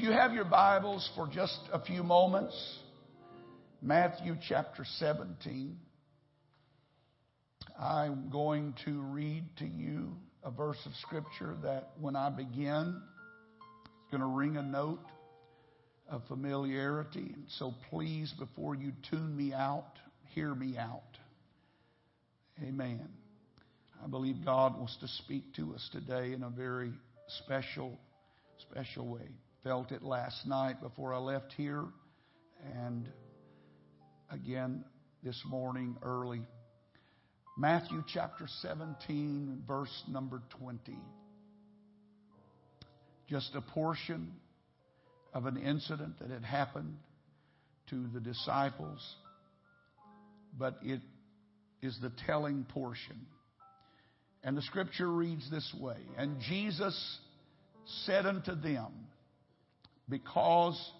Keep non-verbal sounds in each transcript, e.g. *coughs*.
If you have your Bibles for just a few moments, Matthew chapter 17, I'm going to read to you a verse of Scripture that when I begin, it's going to ring a note of familiarity. And so please, before you tune me out, hear me out. Amen. I believe God wants to speak to us today in a very special, special way. Felt it last night before I left here, and again this morning early. Matthew chapter 17, verse number 20. Just a portion of an incident that had happened to the disciples, but it is the telling portion. And the scripture reads this way And Jesus said unto them, Because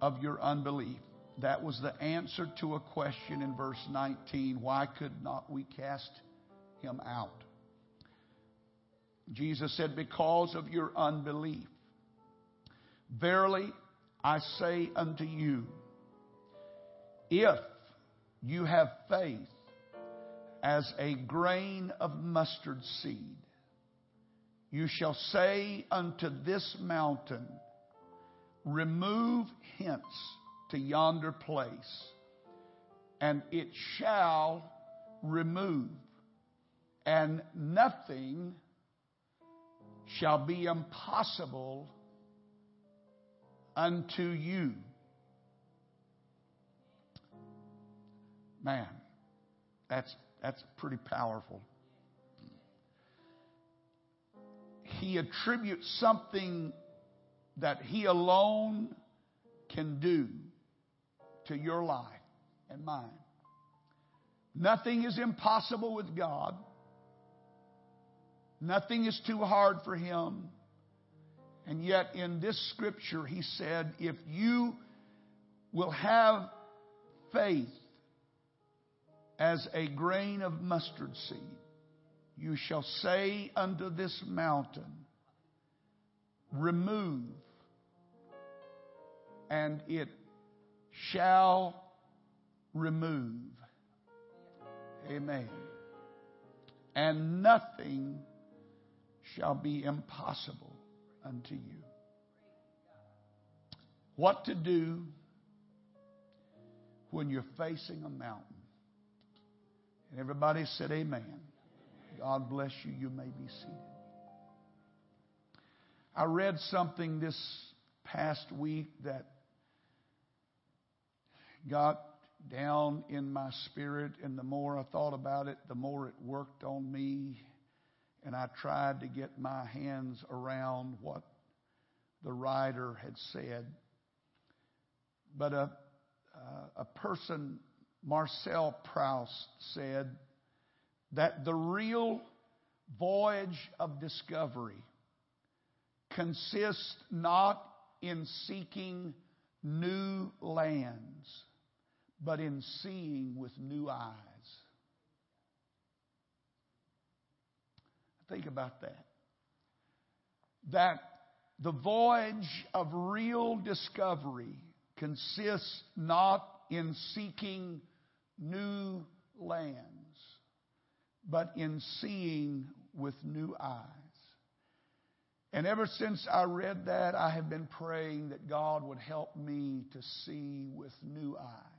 of your unbelief. That was the answer to a question in verse 19. Why could not we cast him out? Jesus said, Because of your unbelief. Verily, I say unto you, if you have faith as a grain of mustard seed, you shall say unto this mountain, Remove hence to yonder place, and it shall remove, and nothing shall be impossible unto you. Man, that's, that's pretty powerful. He attributes something that He alone can do to your life and mine. Nothing is impossible with God. Nothing is too hard for Him. And yet, in this scripture, he said, if you will have faith as a grain of mustard seed, you shall say unto this mountain, Remove, and it shall remove. Amen. And nothing shall be impossible unto you. What to do when you're facing a mountain. And everybody said, Amen. God bless you. You may be seated. I read something this past week that got down in my spirit, and the more I thought about it, the more it worked on me and I tried to get my hands around what the writer had said. But a, a person, Marcel Proust, said that the real voyage of discovery consists not in seeking new lands, but in seeing with new eyes. Think about that. That the voyage of real discovery consists not in seeking new lands, but in seeing with new eyes. And ever since I read that, I have been praying that God would help me to see with new eyes.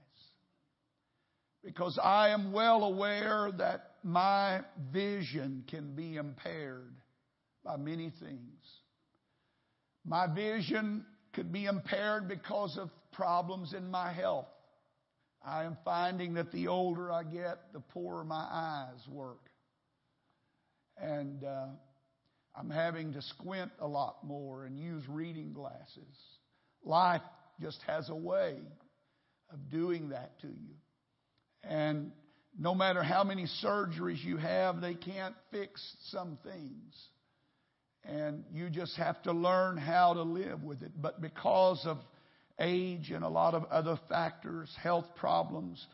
Because I am well aware that my vision can be impaired by many things. My vision could be impaired because of problems in my health. I am finding that the older I get, the poorer my eyes work. And uh, I'm having to squint a lot more and use reading glasses. Life just has a way of doing that to you. And no matter how many surgeries you have, they can't fix some things. And you just have to learn how to live with it. But because of age and a lot of other factors, health problems,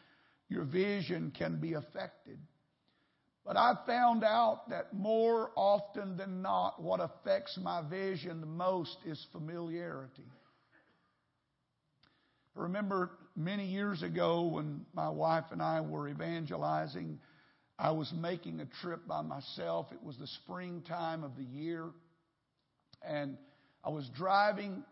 your vision can be affected. But I found out that more often than not, what affects my vision the most is familiarity. I remember many years ago when my wife and I were evangelizing, I was making a trip by myself. It was the springtime of the year. And I was driving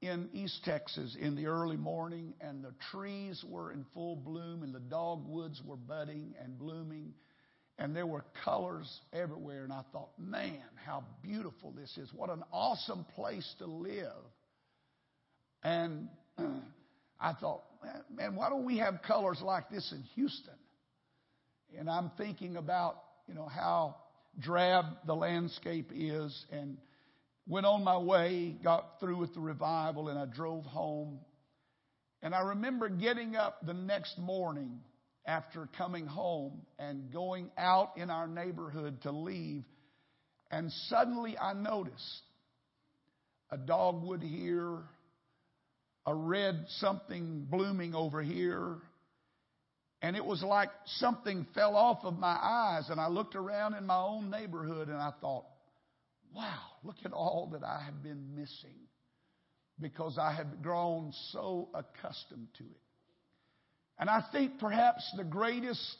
in East Texas in the early morning, and the trees were in full bloom, and the dogwoods were budding and blooming and there were colors everywhere. And I thought, man, how beautiful this is. What an awesome place to live. And *clears throat* I thought, man, why don't we have colors like this in Houston? And I'm thinking about, you know, how drab the landscape is and went on my way, got through with the revival, and I drove home. And I remember getting up the next morning after coming home and going out in our neighborhood to leave. And suddenly I noticed a dogwood here, a red something blooming over here. And it was like something fell off of my eyes. And I looked around in my own neighborhood and I thought, wow, look at all that I have been missing because I had grown so accustomed to it. And I think perhaps the greatest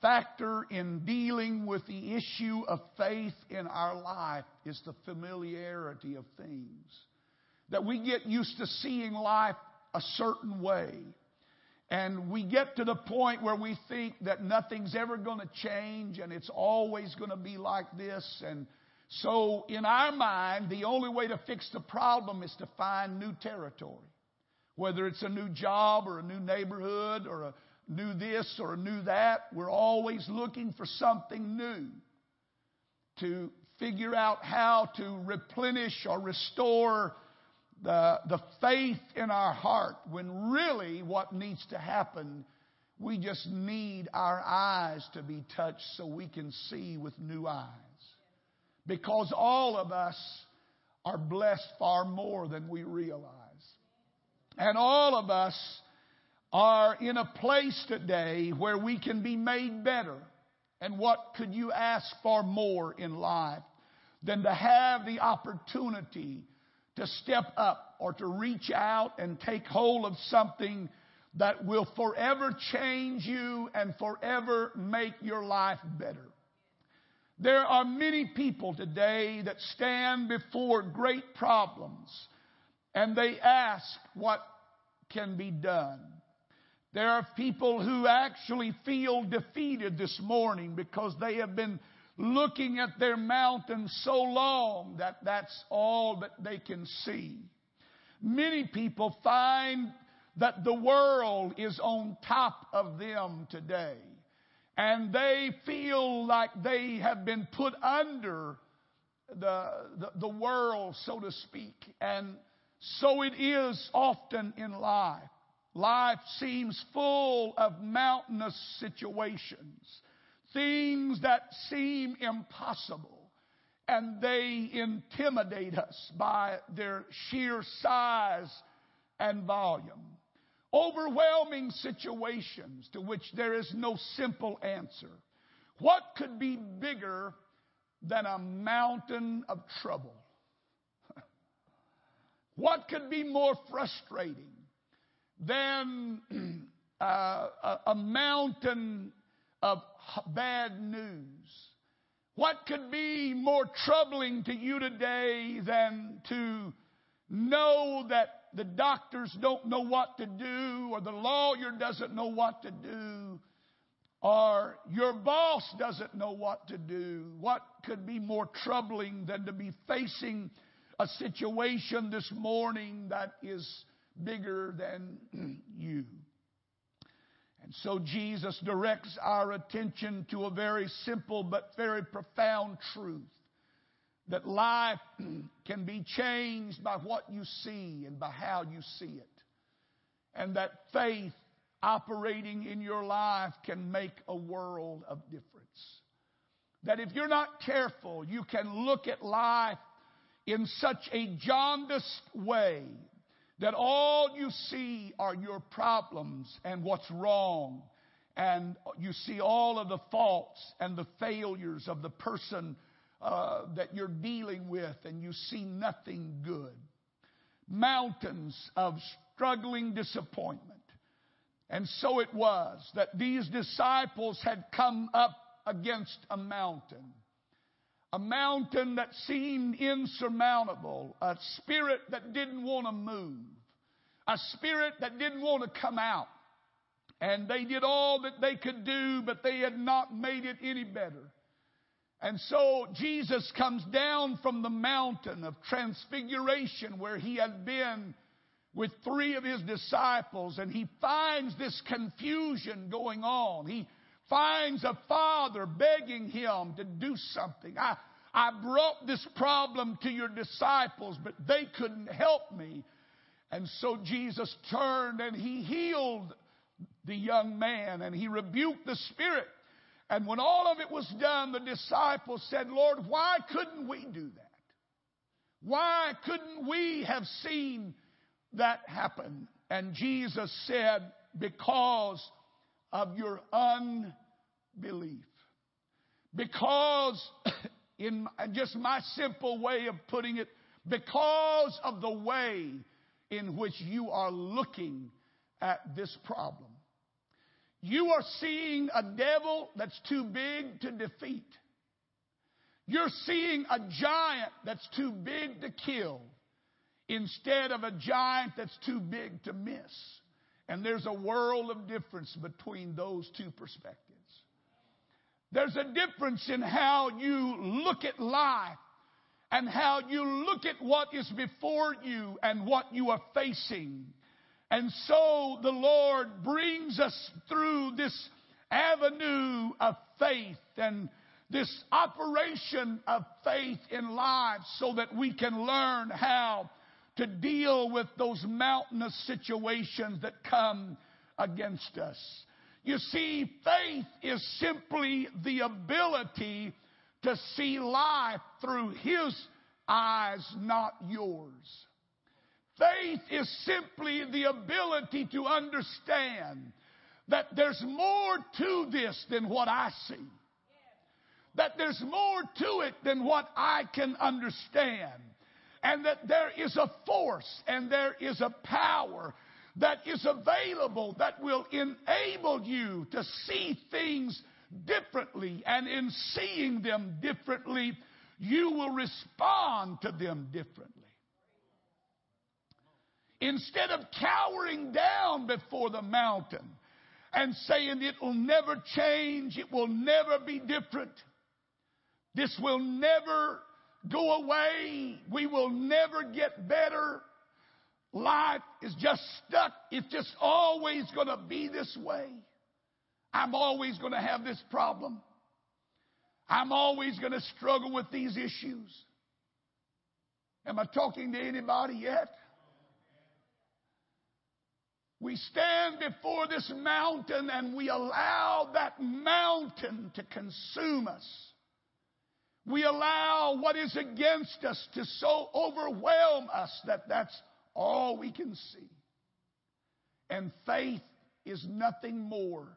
factor in dealing with the issue of faith in our life is the familiarity of things. That we get used to seeing life a certain way. And we get to the point where we think that nothing's ever going to change and it's always going to be like this. And so, in our mind, the only way to fix the problem is to find new territory. Whether it's a new job or a new neighborhood or a new this or a new that, we're always looking for something new to figure out how to replenish or restore the, the faith in our heart when really what needs to happen, we just need our eyes to be touched so we can see with new eyes. Because all of us are blessed far more than we realize. And all of us are in a place today where we can be made better. And what could you ask for more in life than to have the opportunity to step up or to reach out and take hold of something that will forever change you and forever make your life better? There are many people today that stand before great problems and they ask what can be done. There are people who actually feel defeated this morning because they have been looking at their mountain so long that that's all that they can see. Many people find that the world is on top of them today. And they feel like they have been put under the, the, the world, so to speak. And so it is often in life. Life seems full of mountainous situations, things that seem impossible, and they intimidate us by their sheer size and volume. Overwhelming situations to which there is no simple answer. What could be bigger than a mountain of trouble? *laughs* What could be more frustrating than *clears throat* uh, a, a mountain of bad news? What could be more troubling to you today than to know that the doctors don't know what to do, or the lawyer doesn't know what to do, or your boss doesn't know what to do? What could be more troubling than to be facing a situation this morning that is bigger than *clears throat* you. And so Jesus directs our attention to a very simple but very profound truth that life *clears throat* can be changed by what you see and by how you see it. And that faith operating in your life can make a world of difference. That if you're not careful, you can look at life in such a jaundiced way that all you see are your problems and what's wrong and you see all of the faults and the failures of the person uh, that you're dealing with, and you see nothing good. Mountains of struggling disappointment. And so it was that these disciples had come up against a mountain. A mountain that seemed insurmountable. A spirit that didn't want to move. A spirit that didn't want to come out. And they did all that they could do, but they had not made it any better. And so Jesus comes down from the mountain of transfiguration where he had been with three of his disciples and he finds this confusion going on. He finds a father begging him to do something. I, I brought this problem to your disciples, but they couldn't help me. And so Jesus turned and he healed the young man and he rebuked the spirit. And when all of it was done, the disciples said, Lord, why couldn't we do that? Why couldn't we have seen that happen? And Jesus said, because of your unbelief. Because, *coughs* in just my simple way of putting it, because of the way in which you are looking at this problem. You are seeing a devil that's too big to defeat. You're seeing a giant that's too big to kill instead of a giant that's too big to miss. And there's a world of difference between those two perspectives. There's a difference in how you look at life and how you look at what is before you and what you are facing. And so the Lord brings us through this avenue of faith and this operation of faith in life so that we can learn how to deal with those mountainous situations that come against us. You see, faith is simply the ability to see life through His eyes, not yours. Faith is simply the ability to understand that there's more to this than what I see. That there's more to it than what I can understand and that there is a force and there is a power that is available that will enable you to see things differently. And in seeing them differently, you will respond to them differently. Instead of cowering down before the mountain and saying it will never change, it will never be different, this will never go away. We will never get better. Life is just stuck. It's just always going to be this way. I'm always going to have this problem. I'm always going to struggle with these issues. Am I talking to anybody yet? We stand before this mountain and we allow that mountain to consume us. We allow what is against us to so overwhelm us that that's all we can see. And faith is nothing more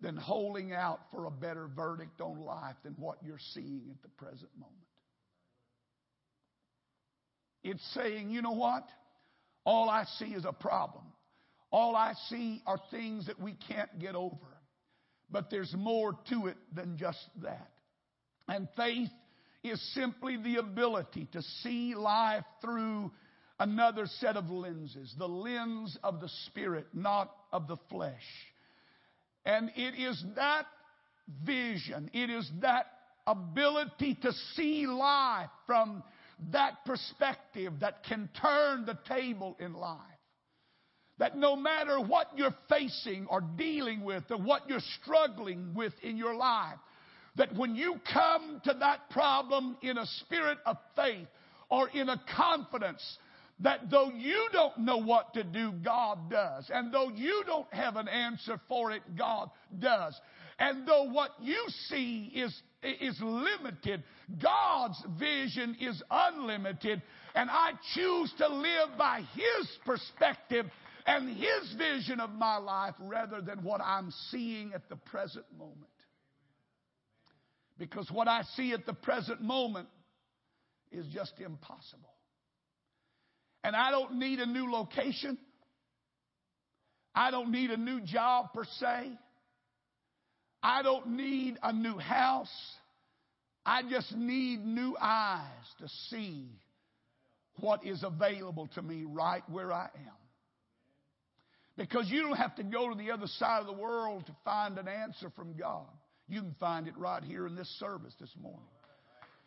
than holding out for a better verdict on life than what you're seeing at the present moment. It's saying, you know what? All I see is a problem. All I see are things that we can't get over. But there's more to it than just that. And faith is simply the ability to see life through another set of lenses, the lens of the Spirit, not of the flesh. And it is that vision, it is that ability to see life from that perspective that can turn the table in life. That no matter what you're facing or dealing with or what you're struggling with in your life, that when you come to that problem in a spirit of faith or in a confidence that though you don't know what to do, God does. And though you don't have an answer for it, God does. And though what you see is, is limited, God's vision is unlimited. And I choose to live by His perspective and His vision of my life rather than what I'm seeing at the present moment. Because what I see at the present moment is just impossible. And I don't need a new location. I don't need a new job per se. I don't need a new house. I just need new eyes to see what is available to me right where I am. Because you don't have to go to the other side of the world to find an answer from God. You can find it right here in this service this morning.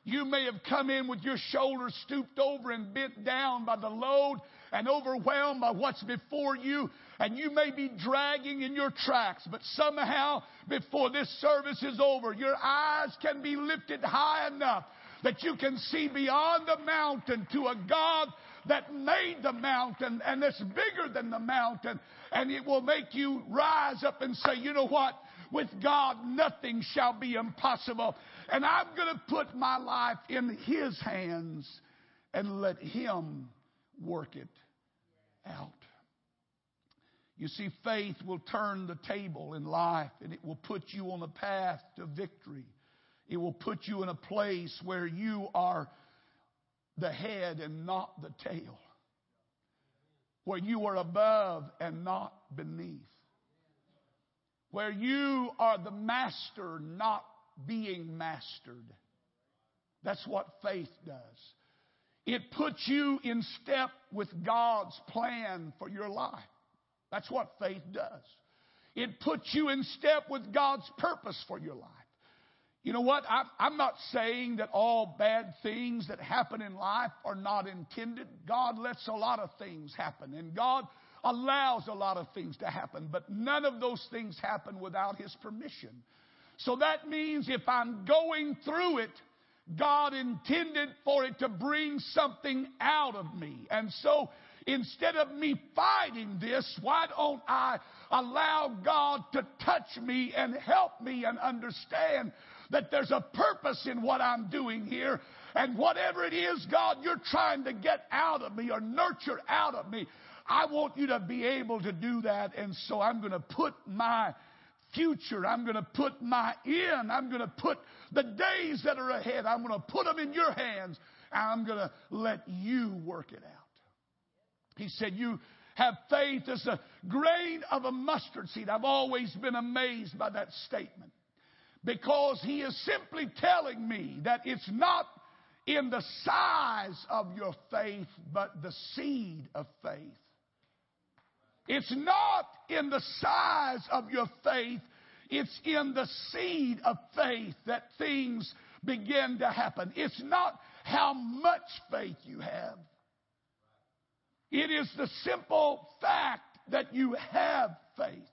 You may have come in with your shoulders stooped over and bent down by the load and overwhelmed by what's before you. And you may be dragging in your tracks, but somehow before this service is over, your eyes can be lifted high enough that you can see beyond the mountain to a God that made the mountain and that's bigger than the mountain. And it will make you rise up and say, you know what? With God, nothing shall be impossible. And I'm going to put my life in His hands and let Him work it out. You see, faith will turn the table in life and it will put you on a path to victory. It will put you in a place where you are the head and not the tail. Where you are above and not beneath. Where you are the master, not being mastered. That's what faith does. It puts you in step with God's plan for your life. That's what faith does. It puts you in step with God's purpose for your life. You know what? I'm not saying that all bad things that happen in life are not intended. God lets a lot of things happen, and God allows a lot of things to happen, but none of those things happen without His permission. So that means if I'm going through it, God intended for it to bring something out of me. And so instead of me fighting this, why don't I allow God to touch me and help me and understand that there's a purpose in what I'm doing here. And whatever it is, God, you're trying to get out of me or nurture out of me, I want you to be able to do that. And so I'm going to put my future. I'm going to put my in. I'm going to put the days that are ahead. I'm going to put them in your hands. And I'm going to let you work it out. He said, You have faith as a grain of a mustard seed. I've always been amazed by that statement because he is simply telling me that it's not in the size of your faith, but the seed of faith. It's not in the size of your faith, it's in the seed of faith that things begin to happen. It's not how much faith you have. It is the simple fact that you have faith.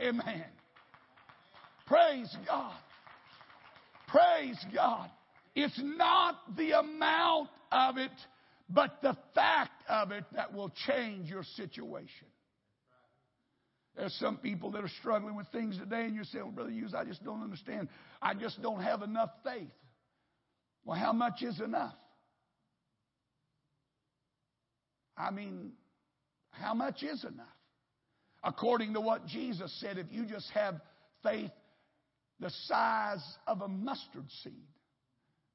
Amen. Praise God. Praise God. It's not the amount of it, but the fact of it that will change your situation. There's some people that are struggling with things today, and you're saying, well, Brother Hughes, I just don't understand. I just don't have enough faith. Well, how much is enough? I mean, how much is enough? According to what Jesus said, if you just have faith the size of a mustard seed,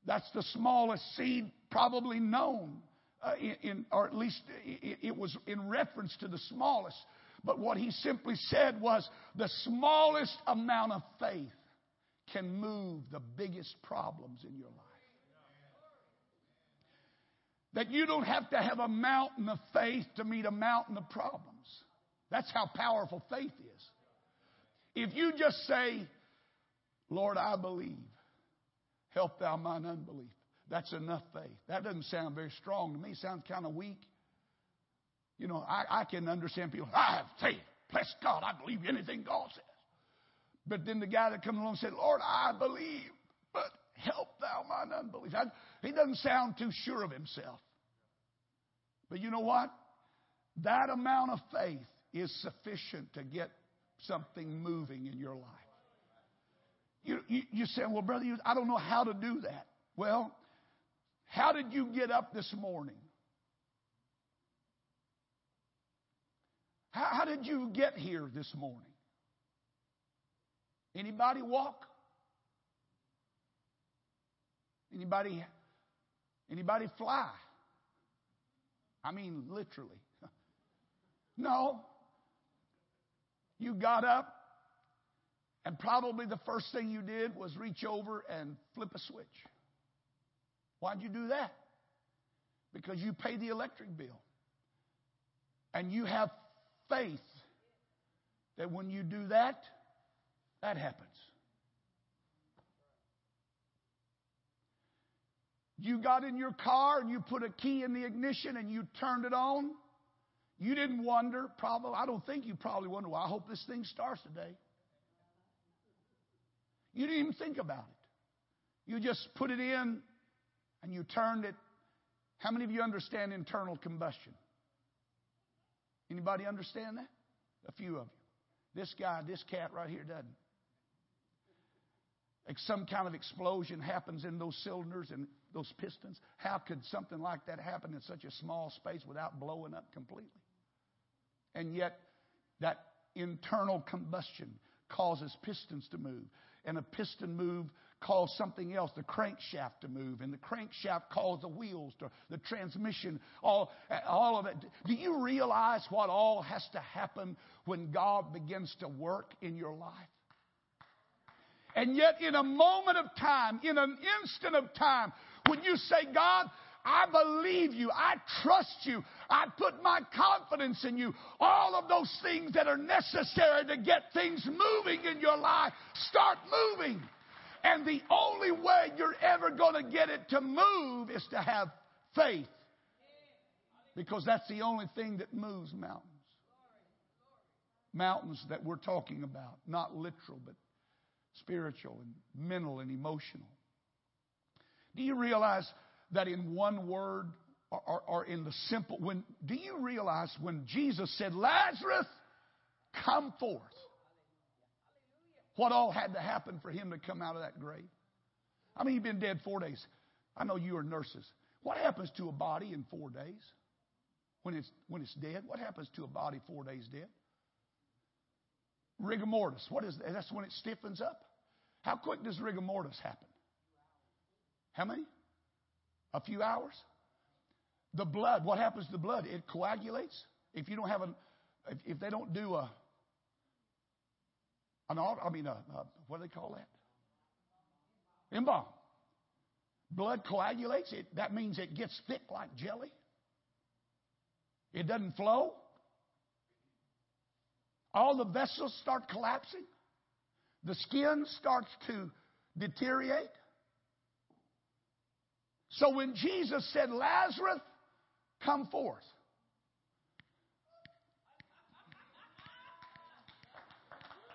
that's the smallest seed probably known, uh, in, or at least it was in reference to the smallest. But what he simply said was the smallest amount of faith can move the biggest problems in your life. That you don't have to have a mountain of faith to meet a mountain of problems. That's how powerful faith is. If you just say, Lord, I believe, help thou mine unbelief, that's enough faith. That doesn't sound very strong to me. It sounds kind of weak. You know, I, I can understand people, I have faith. Bless God, I believe anything God says. But then the guy that comes along said, Lord, I believe, but help thou mine unbelief. I, he doesn't sound too sure of himself. But you know what? That amount of faith is sufficient to get something moving in your life. You, you, you say, well, brother, I don't know how to do that. Well, how did you get up this morning? How, how did you get here this morning? Anybody walk? Anybody anybody fly? I mean literally. *laughs* No. You got up and probably the first thing you did was reach over and flip a switch. Why'd you do that? Because you pay the electric bill. And you have faith that when you do that, that happens. You got in your car and you put a key in the ignition and you turned it on. You didn't wonder, probably, I don't think you probably wonder, well, I hope this thing starts today. You didn't even think about it. You just put it in and you turned it. How many of you understand internal combustion? Anybody understand that? A few of you. This guy, this cat right here doesn't. Like some kind of explosion happens in those cylinders and those pistons. How could something like that happen in such a small space without blowing up completely? And yet, that internal combustion causes pistons to move. And a piston move cause something else, the crankshaft to move, and the crankshaft cause the wheels to, the transmission, all, all of it. Do you realize what all has to happen when God begins to work in your life? And yet, in a moment of time, in an instant of time, when you say, God, I believe you. I trust you. I put my confidence in you. All of those things that are necessary to get things moving in your life start moving. And the only way you're ever going to get it to move is to have faith. Because that's the only thing that moves mountains. Mountains that we're talking about, not literal, but spiritual and mental and emotional. Do you realize that in one word or, or, or, in the simple when do you realize when Jesus said, Lazarus, come forth? What all had to happen for him to come out of that grave? I mean, he'd been dead four days. I know you are nurses. What happens to a body in four days? When it's, when it's dead? What happens to a body four days dead? Rigor mortis. What is that? That's when it stiffens up. How quick does rigor mortis happen? How many? A few hours? The blood, what happens to the blood? It coagulates. If you don't have a, if, if they don't do a, an, I mean, a, a, what do they call that? Embalm. Blood coagulates. It, that means it gets thick like jelly. It doesn't flow. All the vessels start collapsing. The skin starts to deteriorate. So when Jesus said, Lazarus, come forth.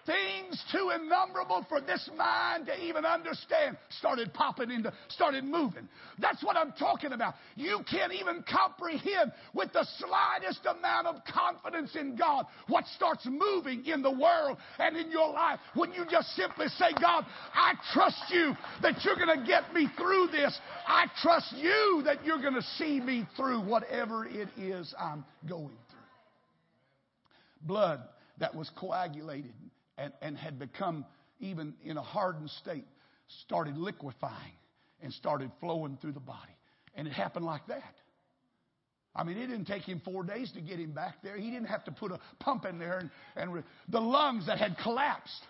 Things too innumerable for this mind to even understand started popping into, started moving. That's what I'm talking about. You can't even comprehend with the slightest amount of confidence in God what starts moving in the world and in your life when you just simply say, God, I trust you that you're going to get me through this. I trust you that you're going to see me through whatever it is I'm going through. Blood that was coagulated and, and had become even in a hardened state started liquefying and started flowing through the body. And it happened like that. I mean, it didn't take him four days to get him back there. He didn't have to put a pump in there and, and re- the lungs that had collapsed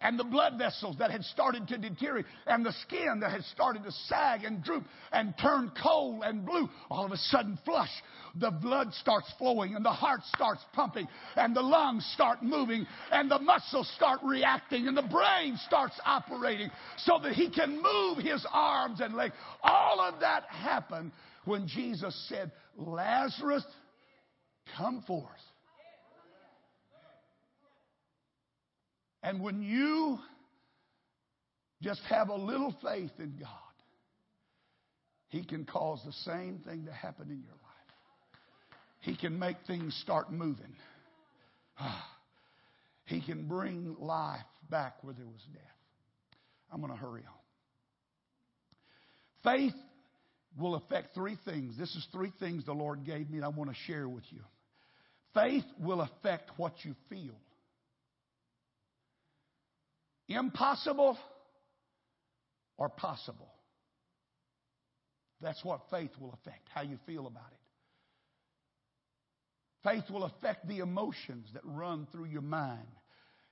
and the blood vessels that had started to deteriorate and the skin that had started to sag and droop and turn cold and blue, all of a sudden flush. The blood starts flowing and the heart starts pumping and the lungs start moving and the muscles start reacting and the brain starts operating so that he can move his arms and legs. All of that happened when Jesus said, Lazarus, come forth. And when you just have a little faith in God, He can cause the same thing to happen in your life. He can make things start moving. *sighs* He can bring life back where there was death. I'm going to hurry on. Faith will affect three things. This is three things the Lord gave me, and I want to share with you. Faith will affect what you feel. Impossible or possible. That's what faith will affect, how you feel about it. Faith will affect the emotions that run through your mind.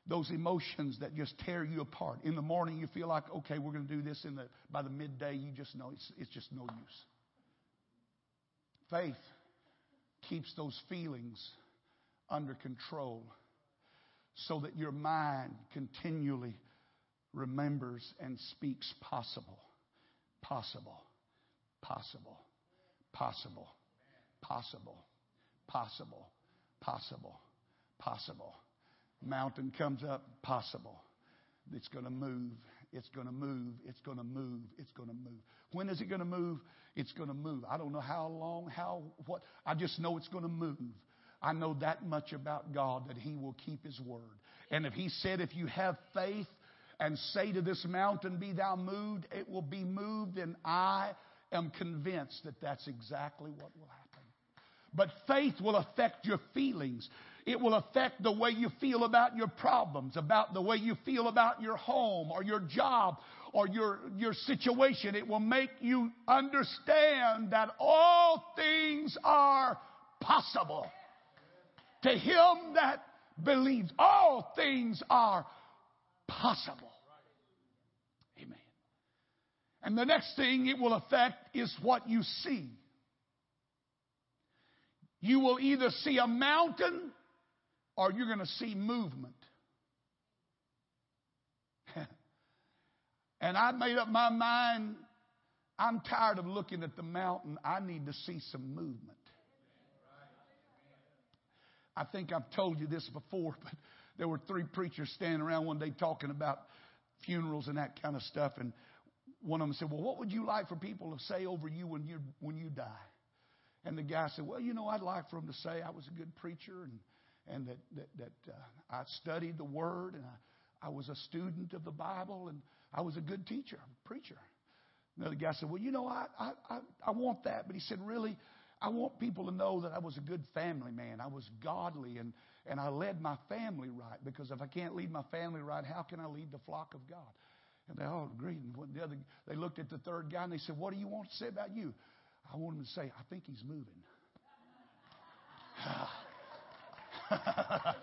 Those emotions that just tear you apart. In the morning, you feel like, okay, we're going to do this. In the, by the midday, you just know it's, it's just no use. Faith keeps those feelings under control so that your mind continually remembers and speaks possible, possible, possible, possible, possible, possible, possible, possible. Mountain comes up, possible. It's going to move. It's going to move. It's going to move. It's going to move. When is it going to move? It's going to move. I don't know how long, how, what. I just know it's going to move. I know that much about God that He will keep His word. And if He said, if you have faith and say to this mountain, Be thou moved, it will be moved, and I am convinced that that's exactly what will happen. But faith will affect your feelings. It will affect the way you feel about your problems, about the way you feel about your home or your job or your, your situation. It will make you understand that all things are possible. To him that believes, all things are possible. Amen. And the next thing it will affect is what you see. You will either see a mountain or you're going to see movement. *laughs* and I made up my mind I'm tired of looking at the mountain. I need to see some movement. I think I've told you this before, but there were three preachers standing around one day talking about funerals and that kind of stuff. And one of them said, Well, what would you like for people to say over you when you when you die? And the guy said, Well, you know, I'd like for them to say I was a good preacher and and that that, that uh, I studied the Word and I, I was a student of the Bible and I was a good teacher, preacher. Another guy said, Well, you know, I I I, I want that, but he said, Really, I want people to know that I was a good family man. I was godly and, and I led my family right because if I can't lead my family right, how can I lead the flock of God? And they all agreed. And the other, they looked at the third guy and they said, What do you want to say about you? I want him to say, I think he's moving. *laughs*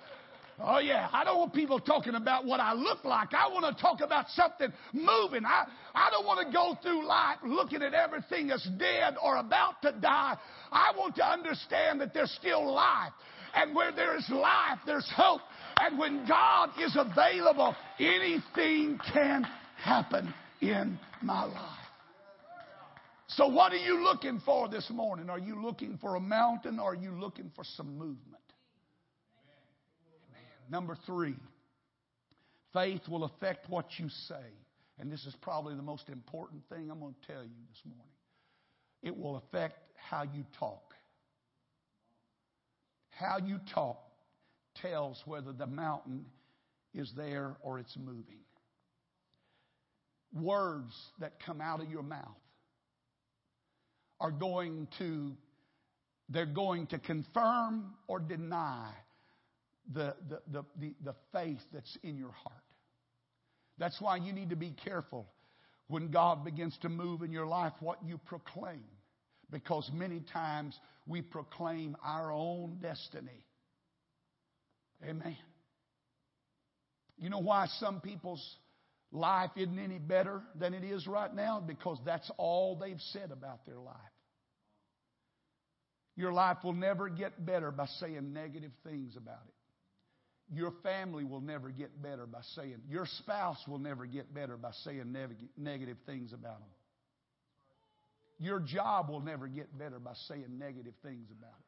Oh, yeah. I don't want people talking about what I look like. I want to talk about something moving. I, I don't want to go through life looking at everything that's dead or about to die. I want to understand that there's still life. And where there is life, there's hope. And when God is available, anything can happen in my life. So, what are you looking for this morning? Are you looking for a mountain or are you looking for some movement? Number three, faith will affect what you say. And this is probably the most important thing I'm going to tell you this morning. It will affect how you talk. How you talk tells whether the mountain is there or it's moving. Words that come out of your mouth are going to they're going to confirm or deny the, the, the, the, the faith that's in your heart. That's why you need to be careful when God begins to move in your life what you proclaim. Because many times we proclaim our own destiny. Amen. You know why some people's life isn't any better than it is right now? Because that's all they've said about their life. Your life will never get better by saying negative things about it. Your family will never get better by saying, your spouse will never get better by saying negative things about them. Your job will never get better by saying negative things about it.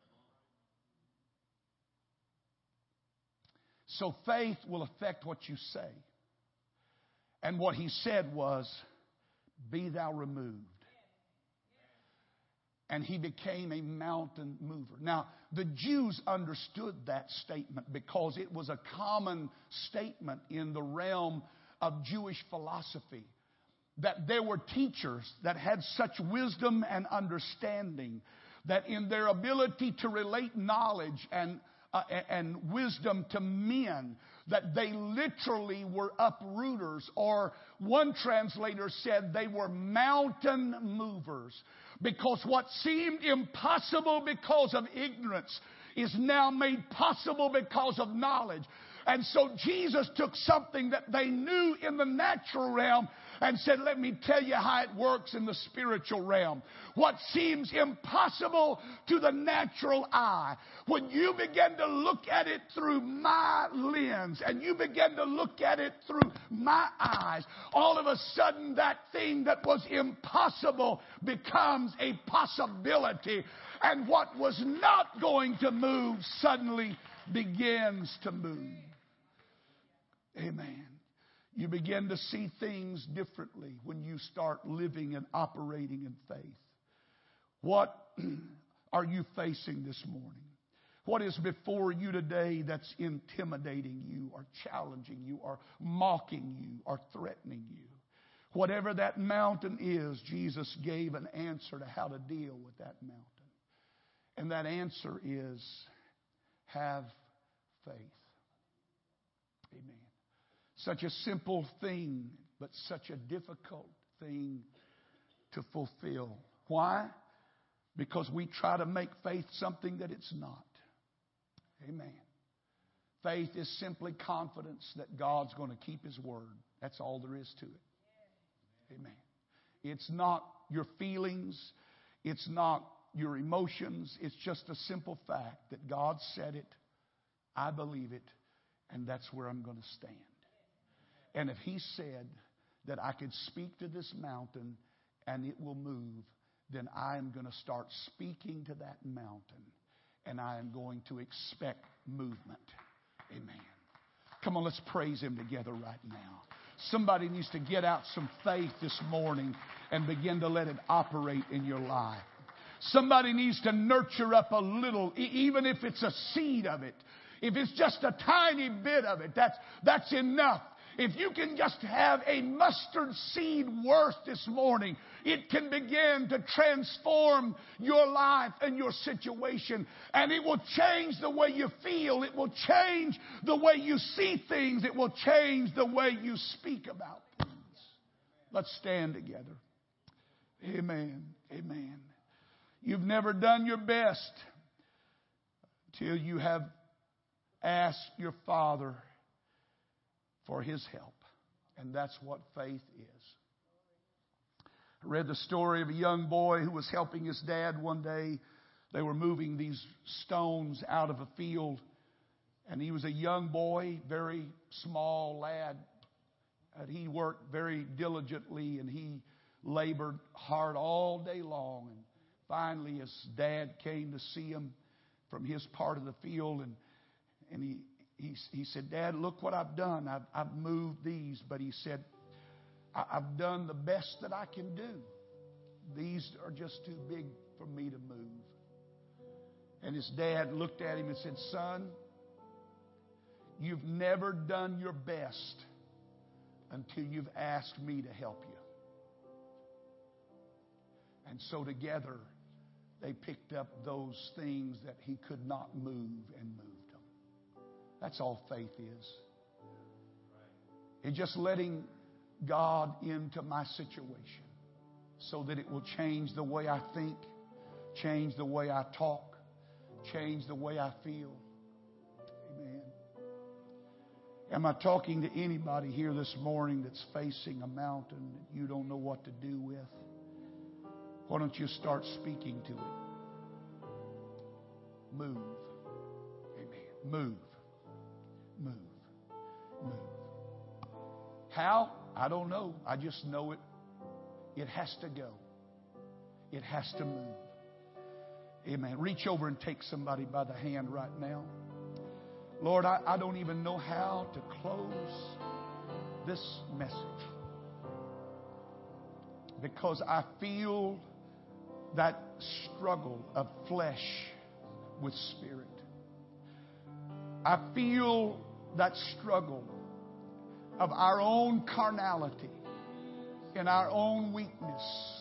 So faith will affect what you say. And what he said was, Be thou removed and he became a mountain mover. Now, the Jews understood that statement because it was a common statement in the realm of Jewish philosophy that there were teachers that had such wisdom and understanding that in their ability to relate knowledge and uh, and wisdom to men that they literally were uprooters, or one translator said they were mountain movers. Because what seemed impossible because of ignorance is now made possible because of knowledge. And so Jesus took something that they knew in the natural realm and said, Let me tell you how it works in the spiritual realm. What seems impossible to the natural eye, when you begin to look at it through my lens and you begin to look at it through my eyes, all of a sudden that thing that was impossible becomes a possibility. And what was not going to move suddenly begins to move. Amen. You begin to see things differently when you start living and operating in faith. What *clears throat* are you facing this morning? What is before you today that's intimidating you or challenging you or mocking you or threatening you? Whatever that mountain is, Jesus gave an answer to how to deal with that mountain. And that answer is have faith. Amen. Such a simple thing, but such a difficult thing to fulfill. Why? Because we try to make faith something that it's not. Amen. Faith is simply confidence that God's going to keep His word. That's all there is to it. Amen. It's not your feelings. It's not your emotions. It's just a simple fact that God said it. I believe it. And that's where I'm going to stand. And if he said that I could speak to this mountain and it will move, then I am going to start speaking to that mountain and I am going to expect movement. Amen. Come on, let's praise him together right now. Somebody needs to get out some faith this morning and begin to let it operate in your life. Somebody needs to nurture up a little, even if it's a seed of it. If it's just a tiny bit of it, that's, that's enough if you can just have a mustard seed worth this morning, it can begin to transform your life and your situation. And it will change the way you feel. It will change the way you see things. It will change the way you speak about things. Let's stand together. Amen. Amen. You've never done your best till you have asked your Father for his help. And that's what faith is. I read the story of a young boy who was helping his dad one day. They were moving these stones out of a field. And he was a young boy, very small lad. And he worked very diligently and he labored hard all day long. And finally, his dad came to see him from his part of the field. And, and he, he, he said, Dad, look what I've done. I've, I've moved these. But he said, I've done the best that I can do. These are just too big for me to move. And his dad looked at him and said, Son, you've never done your best until you've asked me to help you. And so together, they picked up those things that he could not move and move. That's all faith is. It's just letting God into my situation so that it will change the way I think, change the way I talk, change the way I feel. Amen. Am I talking to anybody here this morning that's facing a mountain that you don't know what to do with? Why don't you start speaking to it? Move. Amen. Move. Move. Move. How? I don't know. I just know it. It has to go. It has to move. Amen. Reach over and take somebody by the hand right now. Lord, I, I don't even know how to close this message because I feel that struggle of flesh with spirit. I feel that struggle of our own carnality and our own weakness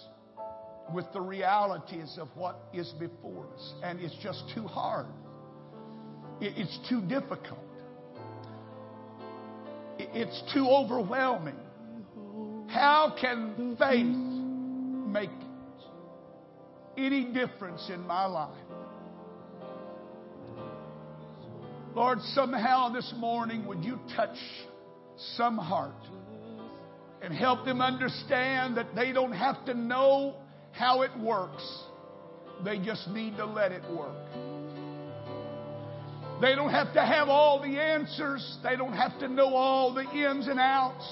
with the realities of what is before us. And it's just too hard It's too difficult. It's too overwhelming. How can faith make any difference in my life? Lord, somehow this morning, would you touch some heart and help them understand that they don't have to know how it works. They just need to let it work. They don't have to have all the answers. They don't have to know all the ins and outs.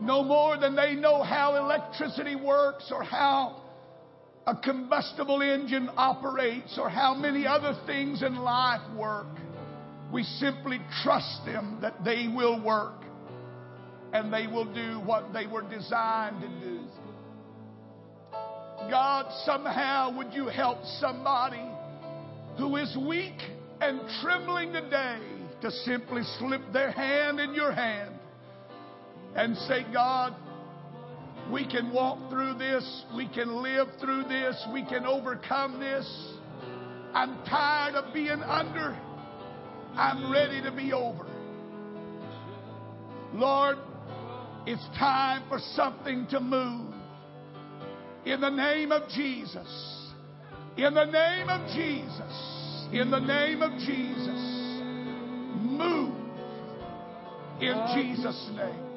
No more than they know how electricity works or how a combustible engine operates or how many other things in life work. We simply trust them that they will work and they will do what they were designed to do. God, somehow would you help somebody who is weak and trembling today to simply slip their hand in your hand and say, God, we can walk through this. We can live through this. We can overcome this. I'm tired of being under. I'm ready to be over. Lord, it's time for something to move. In the name of Jesus. In the name of Jesus. In the name of Jesus. Move. In Jesus' name.